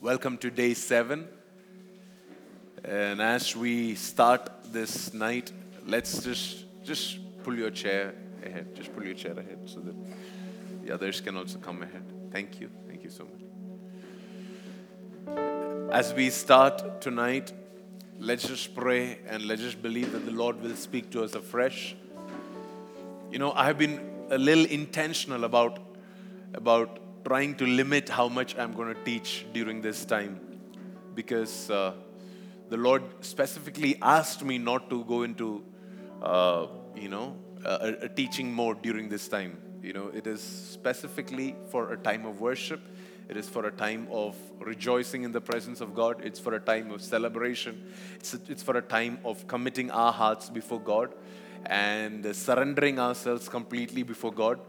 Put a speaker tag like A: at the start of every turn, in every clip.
A: Welcome to day seven. And as we start this night, let's just just pull your chair ahead. Just pull your chair ahead so that the others can also come ahead. Thank you. Thank you so much. As we start tonight, let's just pray and let's just believe that the Lord will speak to us afresh. You know, I have been a little intentional about about trying to limit how much I'm going to teach during this time because uh, the Lord specifically asked me not to go into, uh, you know, a, a teaching mode during this time. You know, it is specifically for a time of worship. It is for a time of rejoicing in the presence of God. It's for a time of celebration. It's, it's for a time of committing our hearts before God and surrendering ourselves completely before God.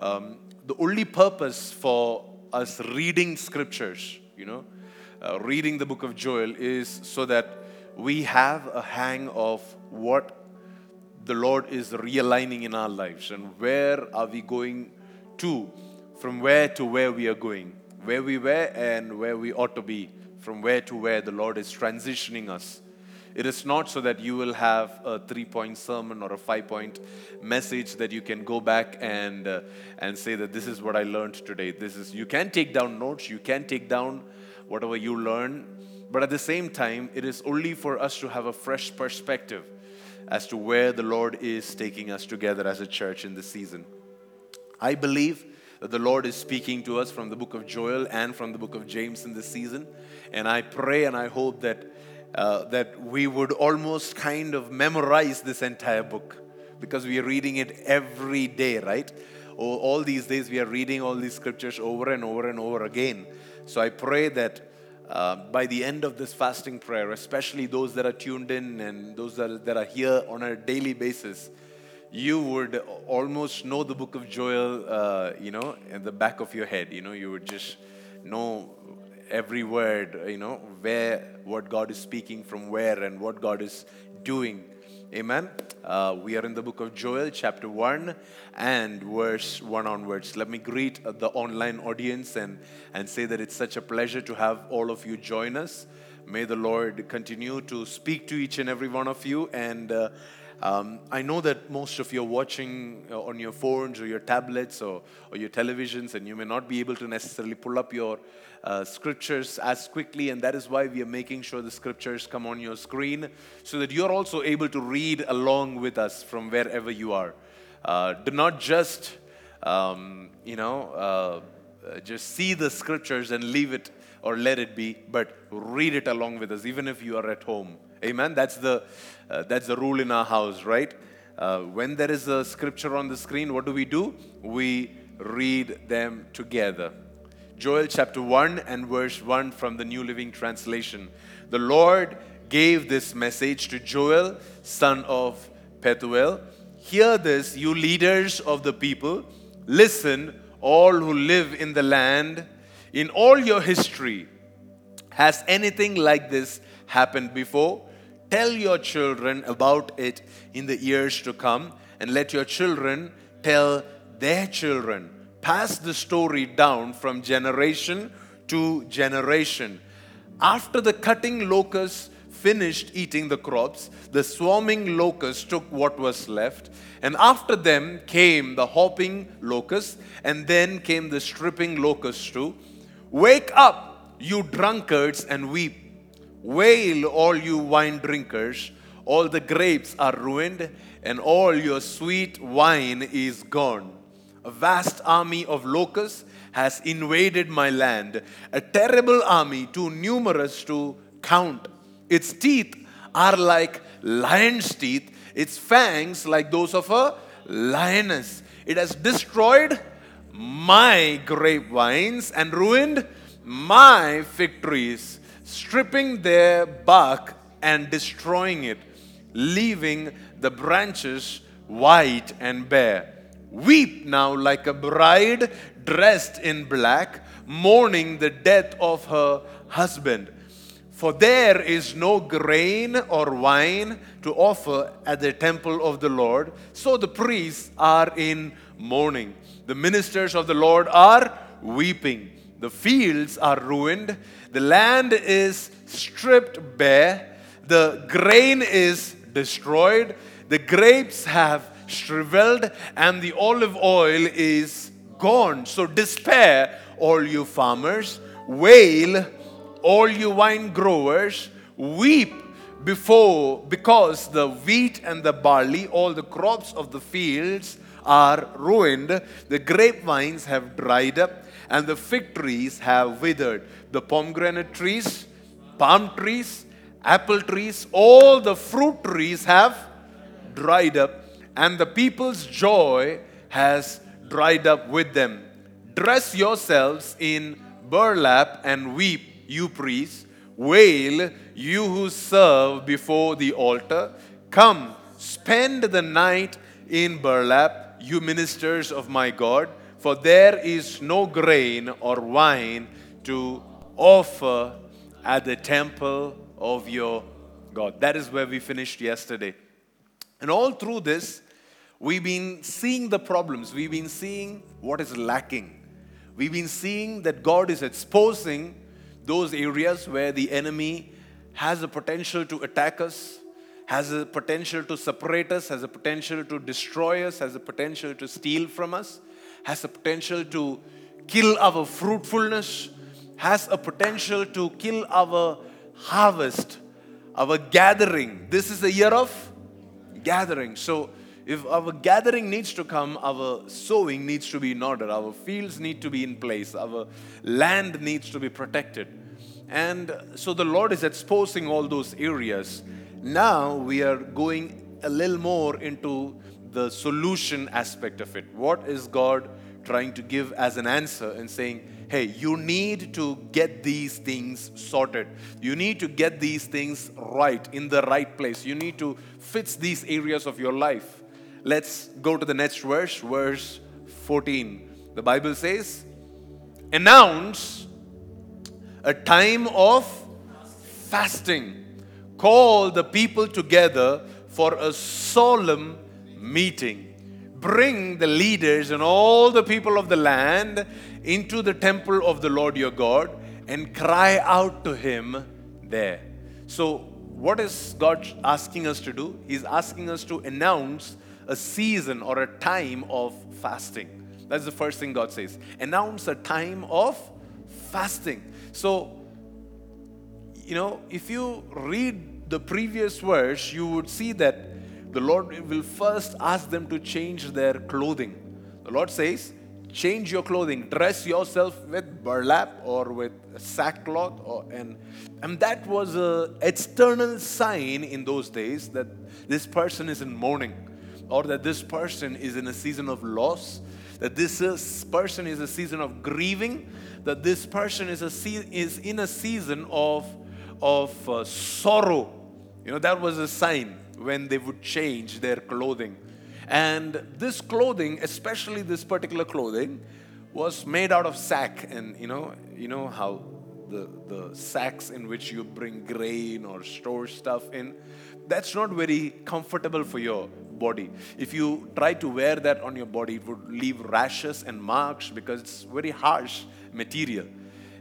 A: Um, the only purpose for us reading scriptures, you know, uh, reading the book of Joel is so that we have a hang of what the Lord is realigning in our lives and where are we going to, from where to where we are going, where we were and where we ought to be, from where to where the Lord is transitioning us. It is not so that you will have a three point sermon or a five point message that you can go back and, uh, and say that this is what I learned today. This is, you can take down notes, you can take down whatever you learn, but at the same time, it is only for us to have a fresh perspective as to where the Lord is taking us together as a church in this season. I believe that the Lord is speaking to us from the book of Joel and from the book of James in this season. And I pray and I hope that uh, that we would almost kind of memorize this entire book because we are reading it every day, right? All these days we are reading all these scriptures over and over and over again. So I pray that uh, by the end of this fasting prayer, especially those that are tuned in and those that are, that are here on a daily basis, you would almost know the book of Joel, uh, you know, in the back of your head. You know, you would just know every word, you know, where, what God is speaking from where and what God is doing. Amen. Uh, we are in the book of Joel, chapter 1 and verse 1 onwards. Let me greet the online audience and, and say that it's such a pleasure to have all of you join us. May the Lord continue to speak to each and every one of you. And uh, um, I know that most of you are watching uh, on your phones or your tablets or, or your televisions, and you may not be able to necessarily pull up your uh, scriptures as quickly, and that is why we are making sure the scriptures come on your screen so that you're also able to read along with us from wherever you are. Uh, do not just, um, you know, uh, uh, just see the scriptures and leave it or let it be, but read it along with us, even if you are at home. Amen. That's the uh, that's the rule in our house, right? Uh, when there is a scripture on the screen, what do we do? We read them together. Joel chapter 1 and verse 1 from the New Living Translation. The Lord gave this message to Joel, son of Pethuel. Hear this, you leaders of the people. Listen, all who live in the land. In all your history, has anything like this happened before? Tell your children about it in the years to come, and let your children tell their children pass the story down from generation to generation. After the cutting locusts finished eating the crops, the swarming locusts took what was left, and after them came the hopping locusts, and then came the stripping locusts too. Wake up, you drunkards, and weep. Wail, all you wine drinkers. All the grapes are ruined, and all your sweet wine is gone. A vast army of locusts has invaded my land, a terrible army too numerous to count. Its teeth are like lion's teeth, its fangs like those of a lioness. It has destroyed my grapevines and ruined my fig trees, stripping their bark and destroying it, leaving the branches white and bare. Weep now like a bride dressed in black, mourning the death of her husband. For there is no grain or wine to offer at the temple of the Lord, so the priests are in mourning. The ministers of the Lord are weeping. the fields are ruined, the land is stripped bare, the grain is destroyed, the grapes have shriveled, and the olive oil is gone. So despair, all you farmers, wail, all you wine growers, weep before because the wheat and the barley, all the crops of the fields are ruined, the grapevines have dried up, and the fig trees have withered. The pomegranate trees, palm trees, apple trees, all the fruit trees have dried up, and the people's joy has dried up with them. Dress yourselves in burlap and weep, you priests. Wail, you who serve before the altar. Come, spend the night in burlap, you ministers of my God, for there is no grain or wine to offer at the temple of your God. That is where we finished yesterday. And all through this, we've been seeing the problems, we've been seeing what is lacking. We've been seeing that God is exposing those areas where the enemy has a potential to attack us, has a potential to separate us, has a potential to destroy us, has a potential to steal from us, has a potential to kill our fruitfulness, has a potential to kill our harvest, our gathering. This is the year of gathering. So, if our gathering needs to come, our sowing needs to be in order, our fields need to be in place, our land needs to be protected. And so the Lord is exposing all those areas. Now we are going a little more into the solution aspect of it. What is God trying to give as an answer and saying, hey, you need to get these things sorted. You need to get these things right in the right place. You need to fix these areas of your life. Let's go to the next verse, verse 14. The Bible says, Announce a time of fasting. Call the people together for a solemn meeting. Bring the leaders and all the people of the land into the temple of the Lord your God and cry out to him there. So, what is God asking us to do? He's asking us to announce a season or a time of fasting. That's the first thing God says. Announce a time of fasting. So, you know, if you read the previous verse, you would see that the Lord will first ask them to change their clothing. The Lord says, change your clothing dress yourself with burlap or with sackcloth or and and that was an external sign in those days that this person is in mourning or that this person is in a season of loss, that this is, person is a season of grieving, that this person is, a se- is in a season of, of uh, sorrow. You know, that was a sign when they would change their clothing. And this clothing, especially this particular clothing, was made out of sack. And you know, you know how the, the sacks in which you bring grain or store stuff in, that's not very comfortable for your body. If you try to wear that on your body, it would leave rashes and marks because it's very harsh material.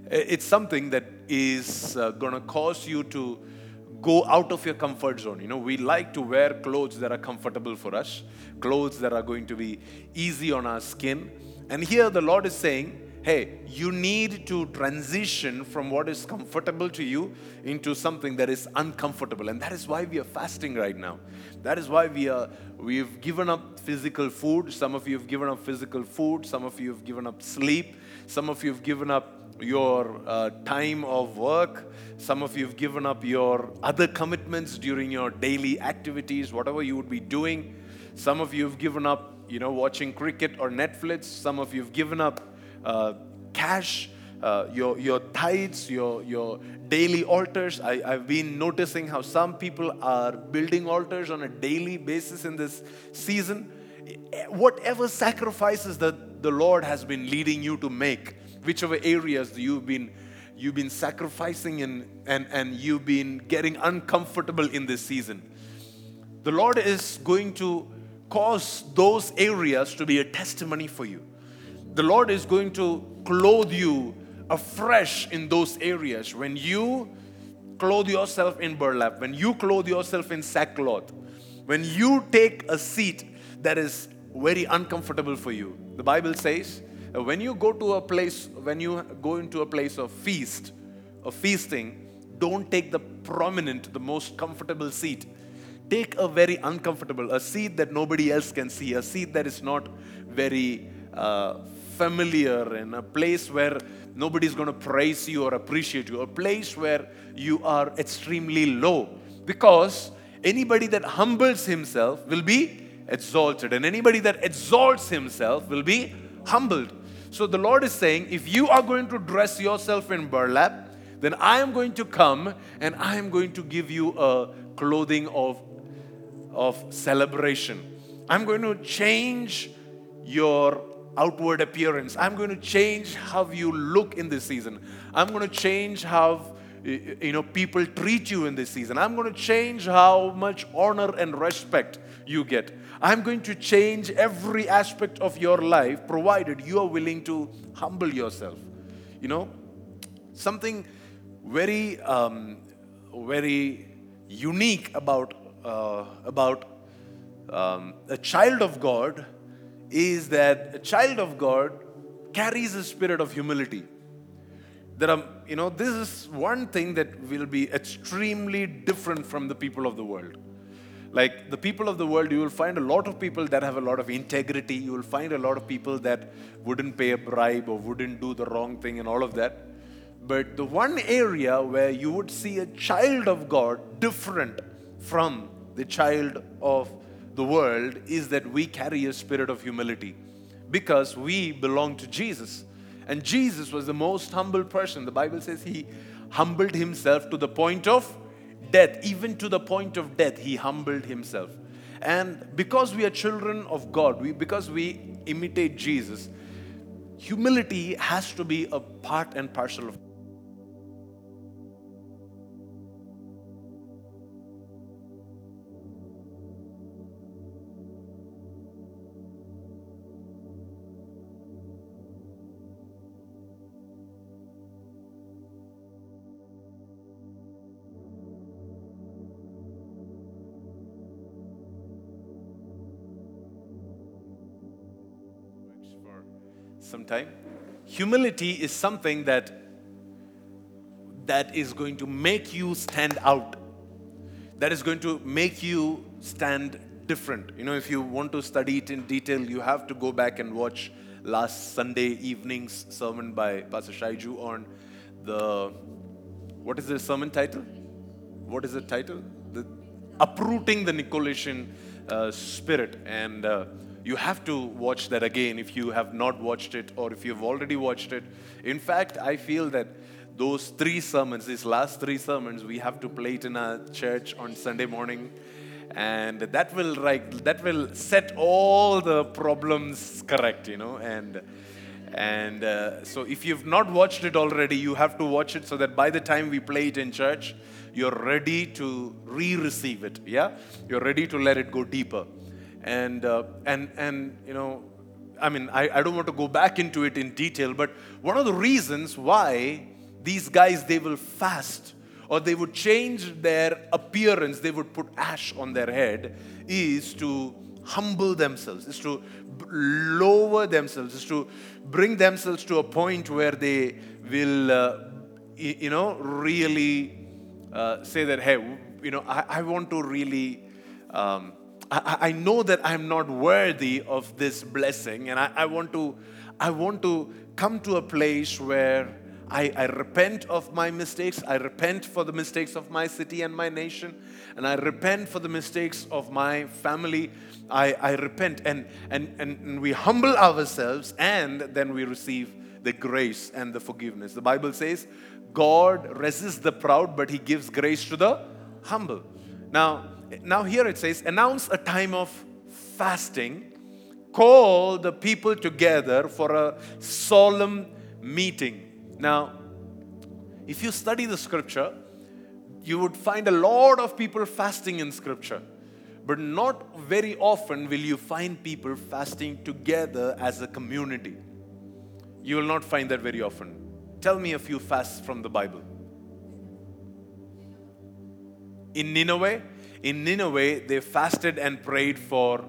A: It's something that is uh, going to cause you to go out of your comfort zone. You know, we like to wear clothes that are comfortable for us, clothes that are going to be easy on our skin. And here the Lord is saying, hey, you need to transition from what is comfortable to you into something that is uncomfortable. And that is why we are fasting right now. That is why we are we've given up physical food. Some of you have given up physical food, some of you have given up sleep, some of you have given up your uh, time of work. Some of you have given up your other commitments during your daily activities, whatever you would be doing. Some of you have given up, you know, watching cricket or Netflix. Some of you have given up uh, cash, uh, your, your tithes, your, your daily altars. I, I've been noticing how some people are building altars on a daily basis in this season. Whatever sacrifices that the Lord has been leading you to make, whichever areas you've been you've been sacrificing and, and, and you've been getting uncomfortable in this season. The Lord is going to cause those areas to be a testimony for you the Lord is going to clothe you afresh in those areas, when you clothe yourself in burlap, when you clothe yourself in sackcloth, when you take a seat that is very uncomfortable for you, the Bible says, when you go to a place, when you go into a place of feast, of feasting, don't take the prominent, the most comfortable seat. Take a very uncomfortable, a seat that nobody else can see, a seat that is not very uh, familiar, and a place where nobody's going to praise you or appreciate you, a place where you are extremely low. Because anybody that humbles himself will be exalted, and anybody that exalts himself will be humbled. So the Lord is saying, if you are going to dress yourself in burlap, then I am going to come and I am going to give you a clothing of, of celebration. I'm going to change your outward appearance. I'm going to change how you look in this season. I'm going to change how you know people treat you in this season. I'm going to change how much honor and respect you get. I'm going to change every aspect of your life provided you are willing to humble yourself. You know, something very, um, very unique about, uh, about um, a child of God is that a child of God carries a spirit of humility. There are, you know, this is one thing that will be extremely different from the people of the world. Like the people of the world, you will find a lot of people that have a lot of integrity. You will find a lot of people that wouldn't pay a bribe or wouldn't do the wrong thing and all of that. But the one area where you would see a child of God different from the child of the world is that we carry a spirit of humility because we belong to Jesus. And Jesus was the most humble person. The Bible says he humbled himself to the point of death. Even to the point of death, he humbled himself. And because we are children of God, we, because we imitate Jesus, humility has to be a part and parcel of sometime. Humility is something that that is going to make you stand out. That is going to make you stand different. You know, if you want to study it in detail, you have to go back and watch last Sunday evening's sermon by Pastor Shaiju on the what is the sermon title? What is the title? The uprooting the Nicolaitan uh, spirit and. Uh, you have to watch that again if you have not watched it or if you've already watched it. In fact, I feel that those three sermons, these last three sermons, we have to play it in a church on Sunday morning. And that will like that will set all the problems correct, you know. And and uh, so if you've not watched it already, you have to watch it so that by the time we play it in church, you're ready to re-receive it. Yeah, you're ready to let it go deeper and uh, and and you know i mean I, I don't want to go back into it in detail but one of the reasons why these guys they will fast or they would change their appearance they would put ash on their head is to humble themselves is to lower themselves is to bring themselves to a point where they will uh, you know really uh, say that hey you know i, I want to really um, I, I know that I'm not worthy of this blessing, and I, I, want to, I want to come to a place where I, I repent of my mistakes. I repent for the mistakes of my city and my nation, and I repent for the mistakes of my family. I, I repent, and, and, and we humble ourselves, and then we receive the grace and the forgiveness. The Bible says, God resists the proud, but He gives grace to the humble. Now, now here it says, announce a time of fasting, call the people together for a solemn meeting. Now, if you study the scripture, you would find a lot of people fasting in scripture. But not very often will you find people fasting together as a community. You will not find that very often. Tell me a few fasts from the Bible. In Nineveh, in Nineveh, they fasted and prayed for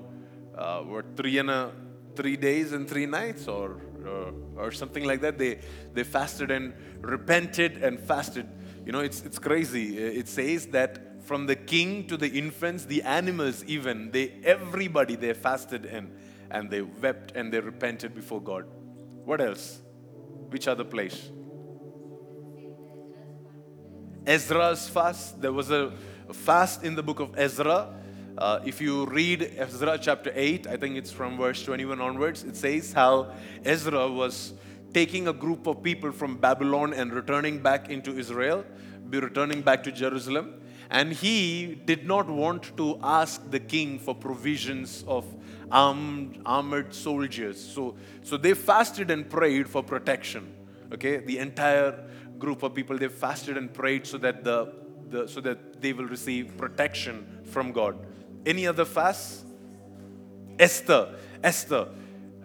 A: uh, what three and a three days and three nights, or uh, or something like that. They they fasted and repented and fasted. You know, it's it's crazy. It says that from the king to the infants, the animals, even they everybody they fasted and and they wept and they repented before God. What else? Which other place? Ezra's fast. There was a fast in the book of Ezra. Uh, if you read Ezra chapter 8, I think it's from verse 21 onwards, it says how Ezra was taking a group of people from Babylon and returning back into Israel, be returning back to Jerusalem. And he did not want to ask the king for provisions of armed, armored soldiers. So, so they fasted and prayed for protection. Okay, the entire group of people they fasted and prayed so that the the, so that they will receive protection from God. Any other fast? Esther. Esther.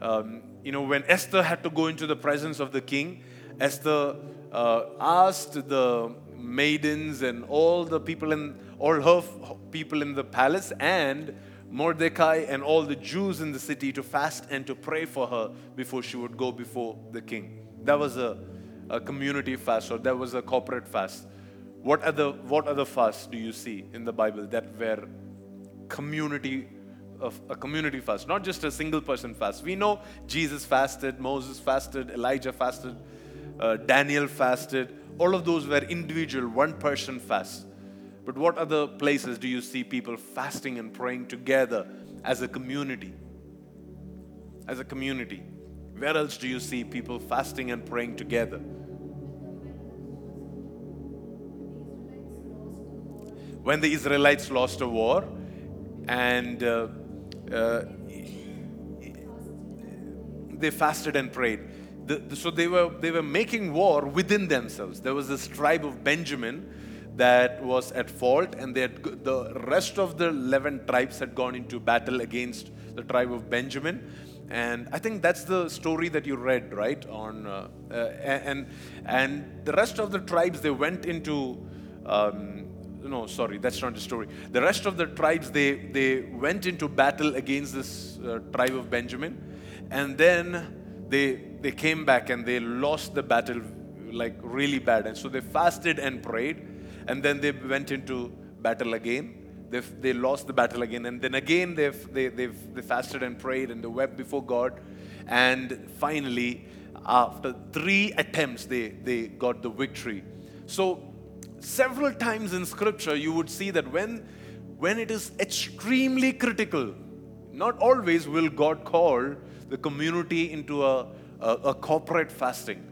A: Um, you know, when Esther had to go into the presence of the king, Esther uh, asked the maidens and all the people in all her people in the palace and Mordecai and all the Jews in the city to fast and to pray for her before she would go before the king. That was a, a community fast or that was a corporate fast. What other, what other fasts do you see in the Bible that were community of a community fast, not just a single person fast? We know Jesus fasted, Moses fasted, Elijah fasted, uh, Daniel fasted. All of those were individual, one person fasts. But what other places do you see people fasting and praying together as a community? As a community. Where else do you see people fasting and praying together? When the Israelites lost a war and uh, uh, they fasted and prayed. The, the, so they were, they were making war within themselves. There was this tribe of Benjamin that was at fault, and had, the rest of the 11 tribes had gone into battle against the tribe of Benjamin. And I think that's the story that you read, right? On uh, uh and and the rest of the tribes they went into um, no, sorry, that's not the story. The rest of the tribes, they, they went into battle against this uh, tribe of Benjamin. And then they, they came back and they lost the battle like really bad. And so they fasted and prayed. And then they went into battle again. They, they lost the battle again. And then again, they've, they, they've, they fasted and prayed and they wept before God. And finally, after three attempts, they, they got the victory. So several times in scripture you would see that when when it is extremely critical not always will god call the community into a, a, a, corporate fasting.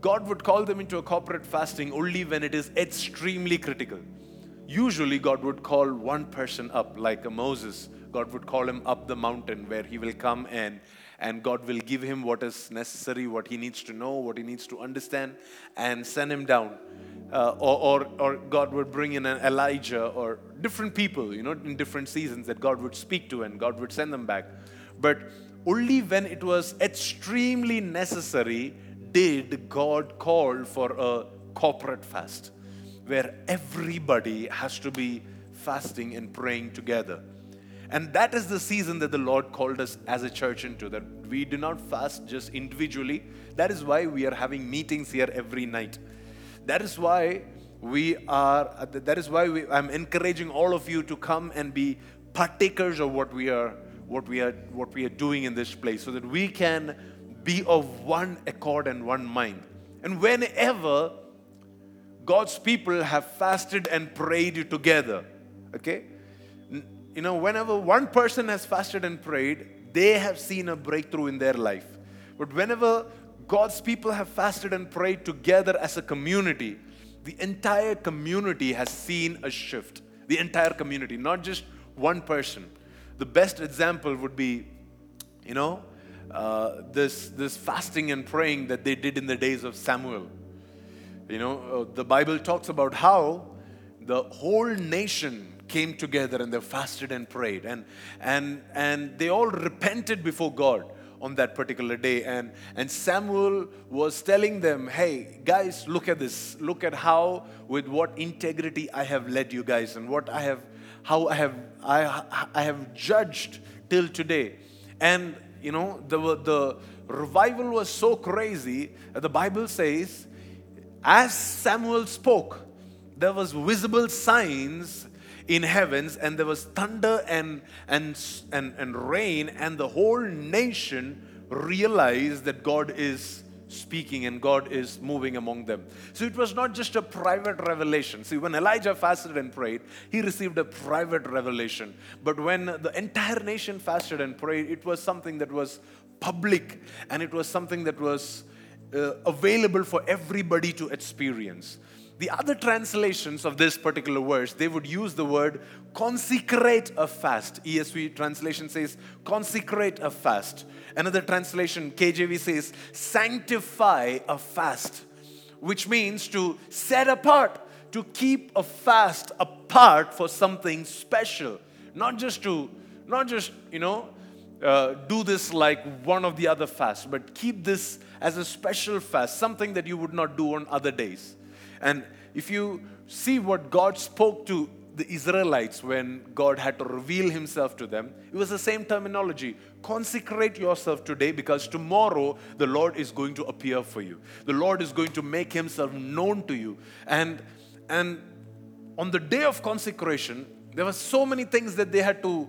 A: God would call them into a corporate fasting only when it is extremely critical. Usually god would call one person up like a moses. God would call him up the mountain where he will come and and God will give him what is necessary, what he needs to know, what he needs to understand, and send him down uh, or, or, or God would bring in an Elijah or different people, you know, in different seasons that God would speak to and God would send them back. But only when it was extremely necessary did God call for a corporate fast where everybody has to be fasting and praying together. And that is the season that the Lord called us as a church into, that we do not fast just individually. That is why we are having meetings here every night that is why we are, that is why we, I'm encouraging all of you to come and be partakers of what we are, what we are, what we are doing in this place so that we can be of one accord and one mind. And whenever God's people have fasted and prayed together, okay? You know, whenever one person has fasted and prayed, they have seen a breakthrough in their life. But whenever God's people have fasted and prayed together as a community, the entire community has seen a shift. The entire community, not just one person. The best example would be, you know, uh, this, this fasting and praying that they did in the days of Samuel. You know, uh, the Bible talks about how the whole nation came together and they fasted and prayed and, and, and they all repented before God on that particular day. And, and Samuel was telling them, hey, guys, look at this. Look at how, with what integrity I have led you guys and what I have, how I have, I, I have judged till today. And, you know, the, the revival was so crazy that the Bible says, as Samuel spoke, there was visible signs in heavens and there was thunder and, and, and, and rain and the whole nation realized that God is speaking and God is moving among them. So it was not just a private revelation. See, when Elijah fasted and prayed, he received a private revelation. But when the entire nation fasted and prayed, it was something that was public and it was something that was uh, available for everybody to experience. The other translations of this particular verse, they would use the word consecrate a fast. ESV translation says consecrate a fast. Another translation, KJV says sanctify a fast, which means to set apart, to keep a fast apart for something special. Not just to, not just, you know, uh, do this like one of the other fasts, but keep this as a special fast, something that you would not do on other days. And if you see what God spoke to the Israelites when God had to reveal himself to them, it was the same terminology. Consecrate yourself today because tomorrow the Lord is going to appear for you. The Lord is going to make himself known to you. And and on the day of consecration, there were so many things that they had to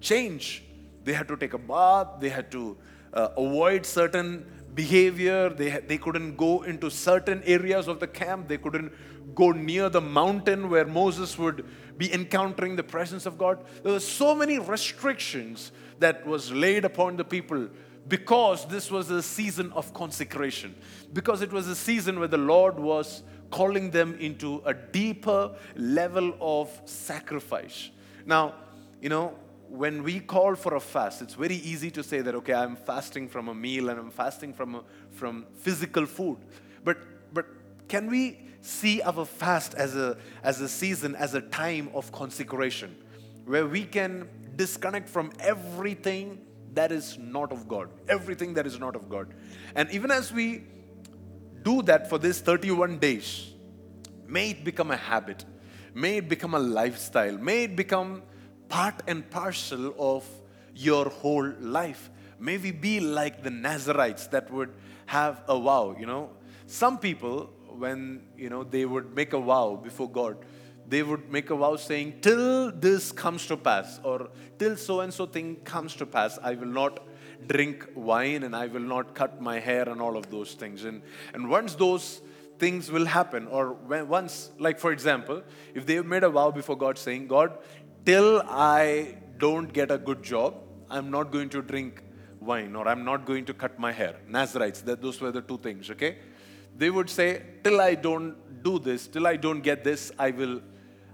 A: change. They had to take a bath, they had to uh, avoid certain behavior. They, they couldn't go into certain areas of the camp. They couldn't go near the mountain where Moses would be encountering the presence of God. There were so many restrictions that was laid upon the people because this was a season of consecration. Because it was a season where the Lord was calling them into a deeper level of sacrifice. Now, you know, when we call for a fast, it's very easy to say that, okay, I'm fasting from a meal and I'm fasting from, a, from physical food. But, but can we see our fast as a, as a season, as a time of consecration, where we can disconnect from everything that is not of God, everything that is not of God. And even as we do that for this 31 days, may it become a habit, may it become a lifestyle, may it become part and parcel of your whole life. May we be like the Nazarites that would have a vow, you know. Some people, when, you know, they would make a vow before God, they would make a vow saying, till this comes to pass, or till so and so thing comes to pass, I will not drink wine and I will not cut my hair and all of those things. And, and once those things will happen, or when, once, like for example, if they made a vow before God saying, God, till I don't get a good job, I'm not going to drink wine or I'm not going to cut my hair. Nazarites, that, those were the two things, okay? They would say, till I don't do this, till I don't get this, I will,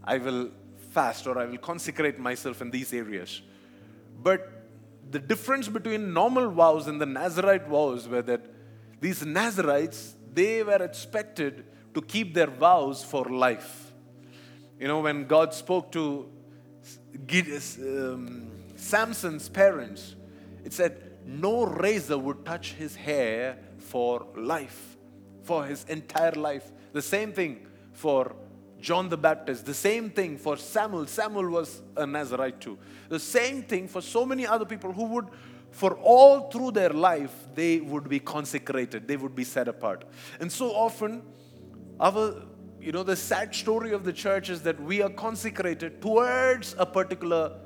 A: I will fast or I will consecrate myself in these areas. But the difference between normal vows and the Nazarite vows were that these Nazarites, they were expected to keep their vows for life. You know, when God spoke to um, Samson's parents, it said, no razor would touch his hair for life, for his entire life. The same thing for John the Baptist, the same thing for Samuel. Samuel was a Nazarite too. The same thing for so many other people who would, for all through their life, they would be consecrated, they would be set apart. And so often, our you know, the sad story of the church is that we are consecrated towards a particular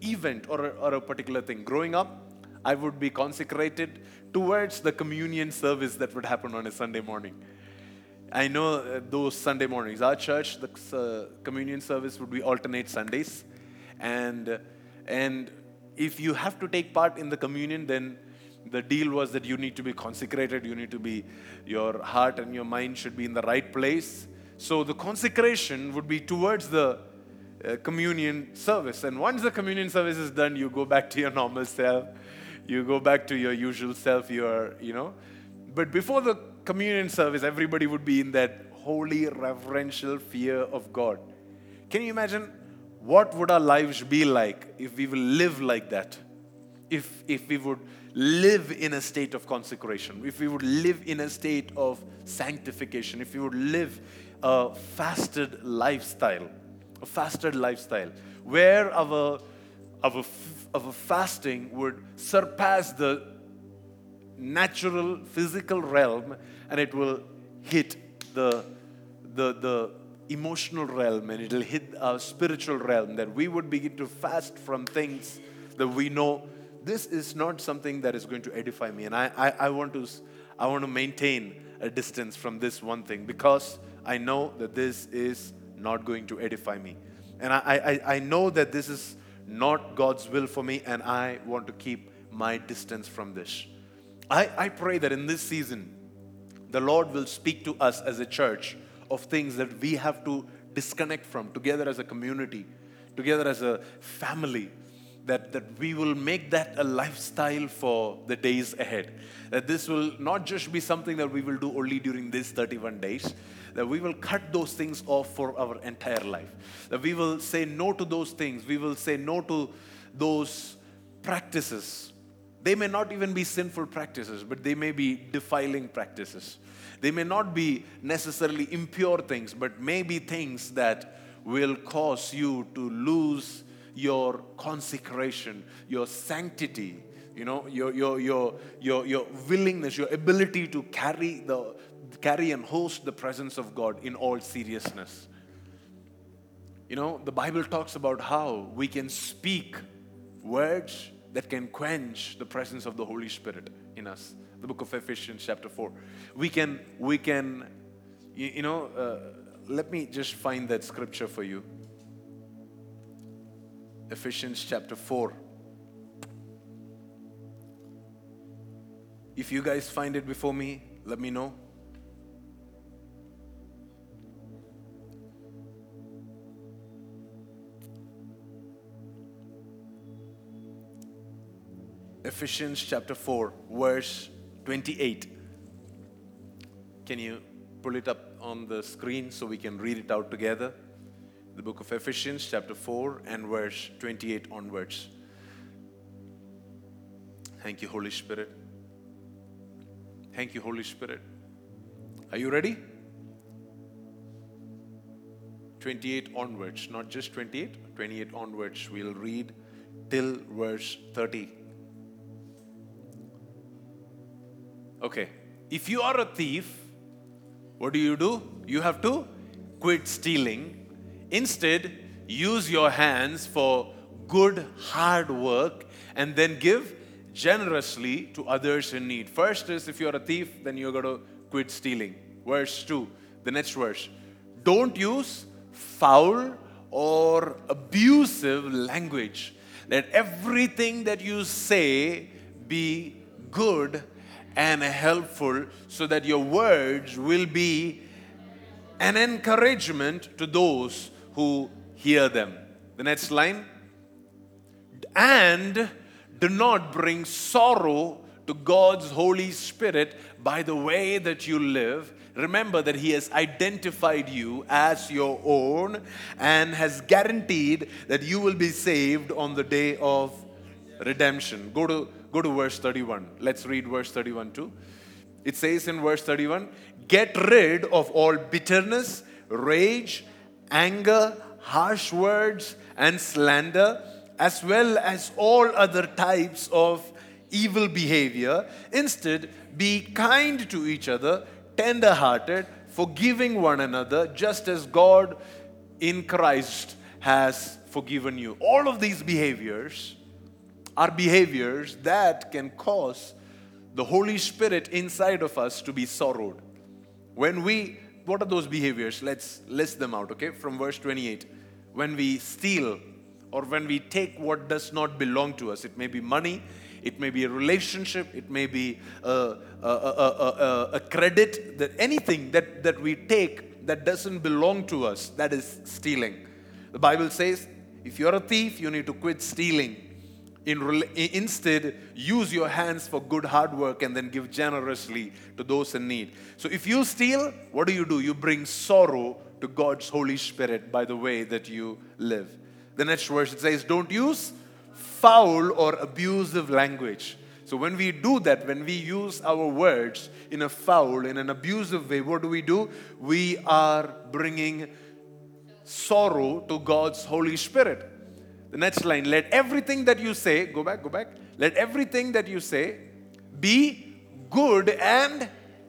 A: event or a, or a particular thing. Growing up, I would be consecrated towards the communion service that would happen on a Sunday morning. I know uh, those Sunday mornings. Our church, the uh, communion service would be alternate Sundays. And, uh, and if you have to take part in the communion, then the deal was that you need to be consecrated. You need to be, your heart and your mind should be in the right place. So the consecration would be towards the uh, communion service. And once the communion service is done, you go back to your normal self. You go back to your usual self. You are, you know. But before the communion service, everybody would be in that holy, reverential fear of God. Can you imagine what would our lives be like if we will live like that? If, if we would live in a state of consecration, if we would live in a state of sanctification, if we would live a fasted lifestyle, a fasted lifestyle, where our, our, our fasting would surpass the natural physical realm and it will hit the, the, the emotional realm and it'll hit our spiritual realm that we would begin to fast from things that we know this is not something that is going to edify me. And I, I, I want to i want to maintain a distance from this one thing because i know that this is not going to edify me and i, I, I know that this is not god's will for me and i want to keep my distance from this I, I pray that in this season the lord will speak to us as a church of things that we have to disconnect from together as a community, together as a family. That, that we will make that a lifestyle for the days ahead. That this will not just be something that we will do only during these 31 days, that we will cut those things off for our entire life. That we will say no to those things. We will say no to those practices. They may not even be sinful practices, but they may be defiling practices. They may not be necessarily impure things, but maybe things that will cause you to lose your consecration, your sanctity, you know, your, your, your, your, your willingness, your ability to carry, the, carry and host the presence of God in all seriousness. You know, the Bible talks about how we can speak words that can quench the presence of the Holy Spirit in us the book of Ephesians, chapter 4. We can, we can, you, you know, uh, let me just find that scripture for you. Ephesians chapter 4. If you guys find it before me, let me know. Ephesians chapter 4, verse 28. Can you pull it up on the screen so we can read it out together? The book of Ephesians, chapter 4, and verse 28 onwards. Thank you, Holy Spirit. Thank you, Holy Spirit. Are you ready? 28 onwards, not just 28, 28 onwards. We'll read till verse 30. Okay. If you are a thief, what do you do? You have to quit stealing. Instead, use your hands for good, hard work and then give generously to others in need. First is if you're a thief, then you're going to quit stealing. Verse 2, the next verse. Don't use foul or abusive language. Let everything that you say be good and helpful so that your words will be an encouragement to those who hear them. The next line and do not bring sorrow to God's Holy Spirit by the way that you live. Remember that He has identified you as your own and has guaranteed that you will be saved on the day of redemption. Go to Go to verse 31. Let's read verse 31 too. It says in verse 31 Get rid of all bitterness, rage, anger, harsh words, and slander, as well as all other types of evil behavior. Instead, be kind to each other, tender hearted, forgiving one another, just as God in Christ has forgiven you. All of these behaviors are behaviors that can cause the Holy Spirit inside of us to be sorrowed. When we, what are those behaviors? Let's list them out, okay? From verse 28. When we steal or when we take what does not belong to us, it may be money, it may be a relationship, it may be a, a, a, a credit, that anything that, that we take that doesn't belong to us, that is stealing. The Bible says, if you're a thief, you need to quit stealing in, instead, use your hands for good hard work and then give generously to those in need. So, if you steal, what do you do? You bring sorrow to God's Holy Spirit by the way that you live. The next verse it says, Don't use foul or abusive language. So when we do that, when we use our words in a foul, in an abusive way, what do we do? We are bringing sorrow to God's Holy Spirit. The next line let everything that you say, go back, go back, let everything that you say be good and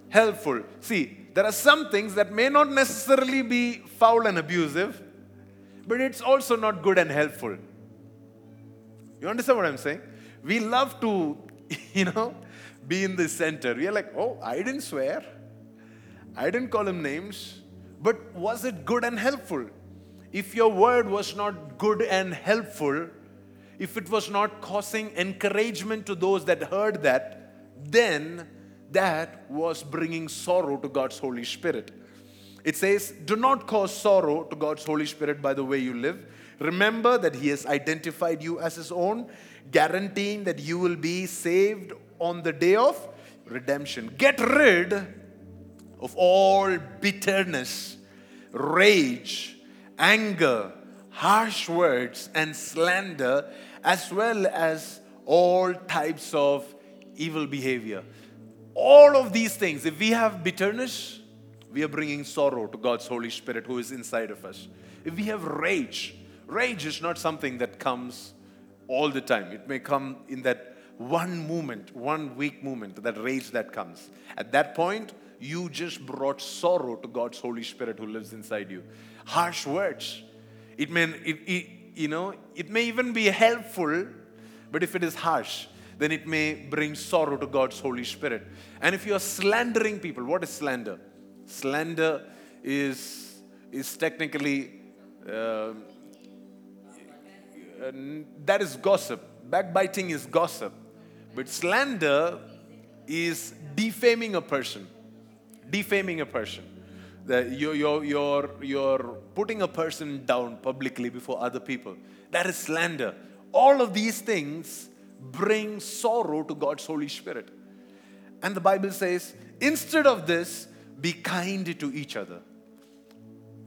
A: helpful. See, there are some things that may not necessarily be foul and abusive, but it's also not good and helpful. You understand what I'm saying? We love to, you know, be in the center. We are like, oh, I didn't swear. I didn't call him names. But was it good and helpful? If your word was not good and helpful, if it was not causing encouragement to those that heard that, then that was bringing sorrow to God's Holy Spirit. It says, Do not cause sorrow to God's Holy Spirit by the way you live. Remember that He has identified you as His own, guaranteeing that you will be saved on the day of redemption. Get rid of all bitterness, rage, anger, harsh words, and slander, as well as all types of evil behavior. All of these things, if we have bitterness, we are bringing sorrow to God's Holy Spirit who is inside of us. If we have rage, rage is not something that comes all the time. It may come in that one moment, one weak moment, that rage that comes. At that point, you just brought sorrow to God's Holy Spirit who lives inside you. Harsh words. It may, it, it, you know, it may even be helpful, but if it is harsh, then it may bring sorrow to God's Holy Spirit. And if you are slandering people, what is slander? Slander is, is technically, uh, that is gossip. Backbiting is gossip. But slander is defaming a person. Defaming a person. That you're, you're, you're, you're putting a person down publicly before other people. That is slander. All of these things bring sorrow to God's Holy Spirit. And the Bible says, instead of this, be kind to each other,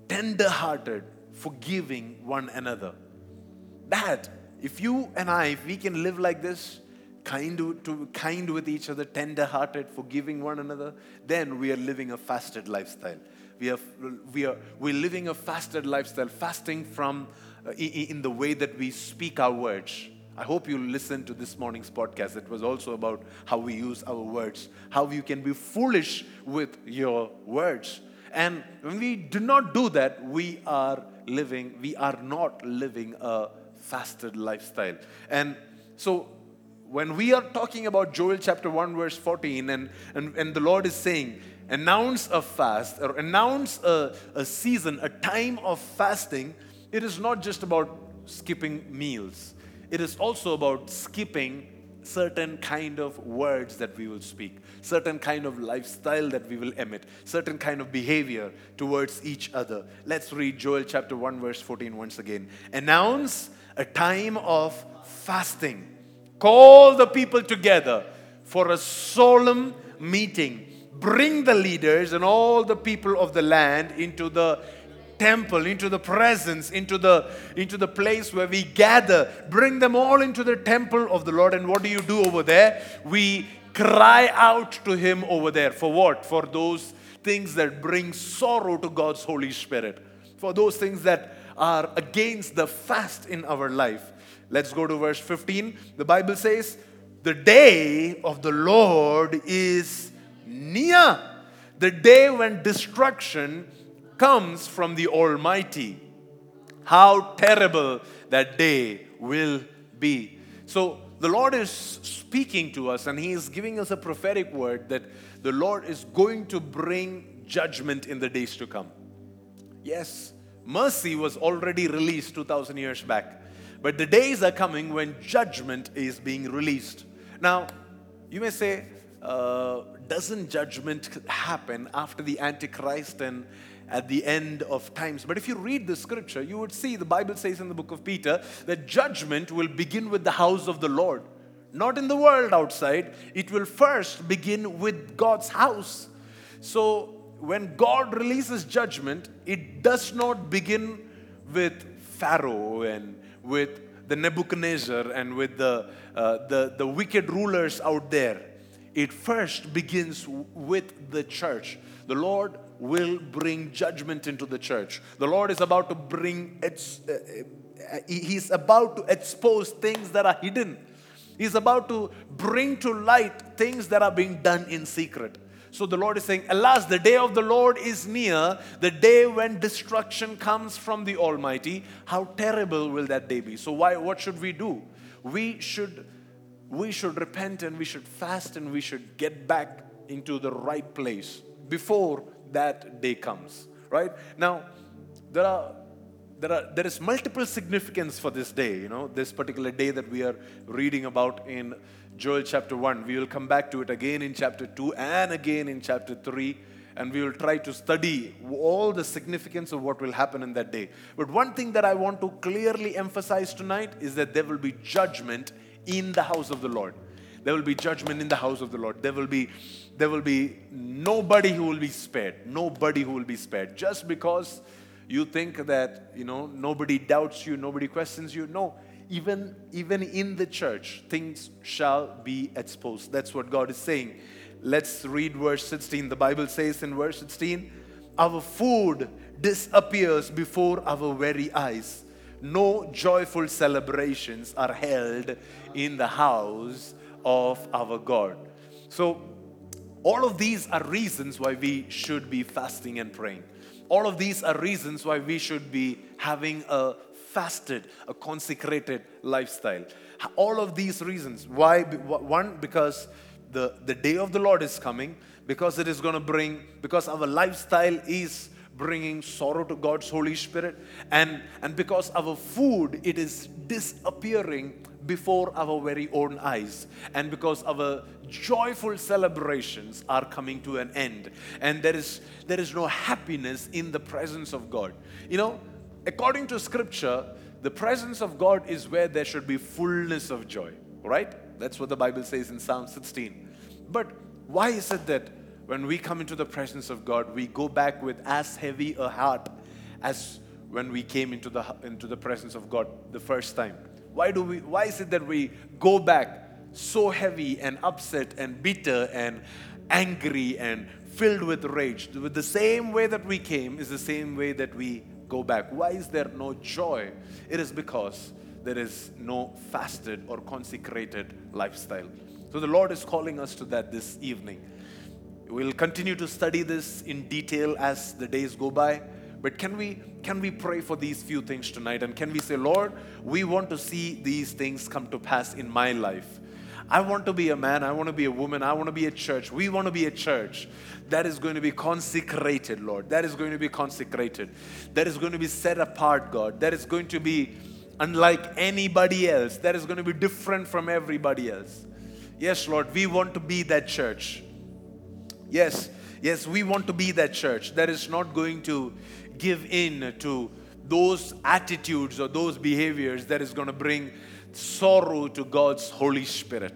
A: tender hearted, forgiving one another. That, if you and I, if we can live like this, kind to, kind with each other, tender hearted, forgiving one another, then we are living a fasted lifestyle. We are, we are we're living a fasted lifestyle, fasting from uh, in the way that we speak our words I hope you listened to this morning's podcast. It was also about how we use our words, how you can be foolish with your words. And when we do not do that, we are living, we are not living a fasted lifestyle. And so when we are talking about Joel chapter 1, verse 14, and, and, and the Lord is saying, announce a fast or announce a, a season, a time of fasting, it is not just about skipping meals. It is also about skipping certain kind of words that we will speak certain kind of lifestyle that we will emit certain kind of behavior towards each other. Let's read joel chapter 1 verse 14 once again. Announce a time of fasting. Call the people together for a solemn meeting bring the leaders and all the people of the land into the temple, into the presence, into the, into the place where we gather. Bring them all into the temple of the Lord. And what do you do over there? We cry out to Him over there. For what? For those things that bring sorrow to God's Holy Spirit. For those things that are against the fast in our life. Let's go to verse 15. The Bible says, The day of the Lord is near. The day when destruction comes from the Almighty. How terrible that day will be. So, the Lord is speaking to us and He is giving us a prophetic word that the Lord is going to bring judgment in the days to come. Yes, mercy was already released 2,000 years back, but the days are coming when judgment is being released. Now, you may say, uh, doesn't judgment happen after the Antichrist and at the end of times. But if you read the scripture, you would see the Bible says in the book of Peter that judgment will begin with the house of the Lord, not in the world outside. It will first begin with God's house. So when God releases judgment, it does not begin with Pharaoh and with the Nebuchadnezzar and with the, uh, the, the wicked rulers out there, it first begins with the church. The Lord will bring judgment into the church. The Lord is about to bring, uh, uh, He's about to expose things that are hidden. He's about to bring to light things that are being done in secret. So the Lord is saying, Alas, the day of the Lord is near, the day when destruction comes from the Almighty. How terrible will that day be? So, why, what should we do? We should, we should repent and we should fast and we should get back into the right place before that day comes. Right? Now, there are there are there is multiple significance for this day you know this particular day that we are reading about in Joel chapter 1. We will come back to it again in chapter 2 and again in chapter 3. And we will try to study all the significance of what will happen in that day. But one thing that I want to clearly emphasize tonight is that there will be judgment in the house of the Lord. There will be judgment in the house of the Lord. There will be, there will be nobody who will be spared. Nobody who will be spared. Just because you think that, you know, nobody doubts you, nobody questions you. No, even, even in the church, things shall be exposed. That's what God is saying. Let's read verse 16. The Bible says in verse 16, Our food disappears before our very eyes. No joyful celebrations are held in the house of our God. So, all of these are reasons why we should be fasting and praying. All of these are reasons why we should be having a fasted, a consecrated lifestyle. All of these reasons. Why? One, because the, the day of the Lord is coming, because it is going to bring, because our lifestyle is bringing sorrow to God's Holy Spirit, and, and because our food, it is disappearing before our very own eyes, and because our joyful celebrations are coming to an end, and there is, there is no happiness in the presence of God. You know, according to scripture, the presence of God is where there should be fullness of joy, right? That's what the Bible says in Psalm 16. But why is it that when we come into the presence of God, we go back with as heavy a heart as when we came into the, into the presence of God the first time? Why, do we, why is it that we go back so heavy and upset and bitter and angry and filled with rage? With the same way that we came is the same way that we go back. Why is there no joy? It is because there is no fasted or consecrated lifestyle. So the Lord is calling us to that this evening. We'll continue to study this in detail as the days go by. But can we can we pray for these few things tonight and can we say, Lord, we want to see these things come to pass in my life. I want to be a man, I want to be a woman, I want to be a church. We want to be a church that is going to be consecrated, Lord. That is going to be consecrated. That is going to be set apart, God. That is going to be unlike anybody else. That is going to be different from everybody else. Yes, Lord, we want to be that church. Yes, yes, we want to be that church that is not going to give in to those attitudes or those behaviors that is going to bring sorrow to God's Holy Spirit.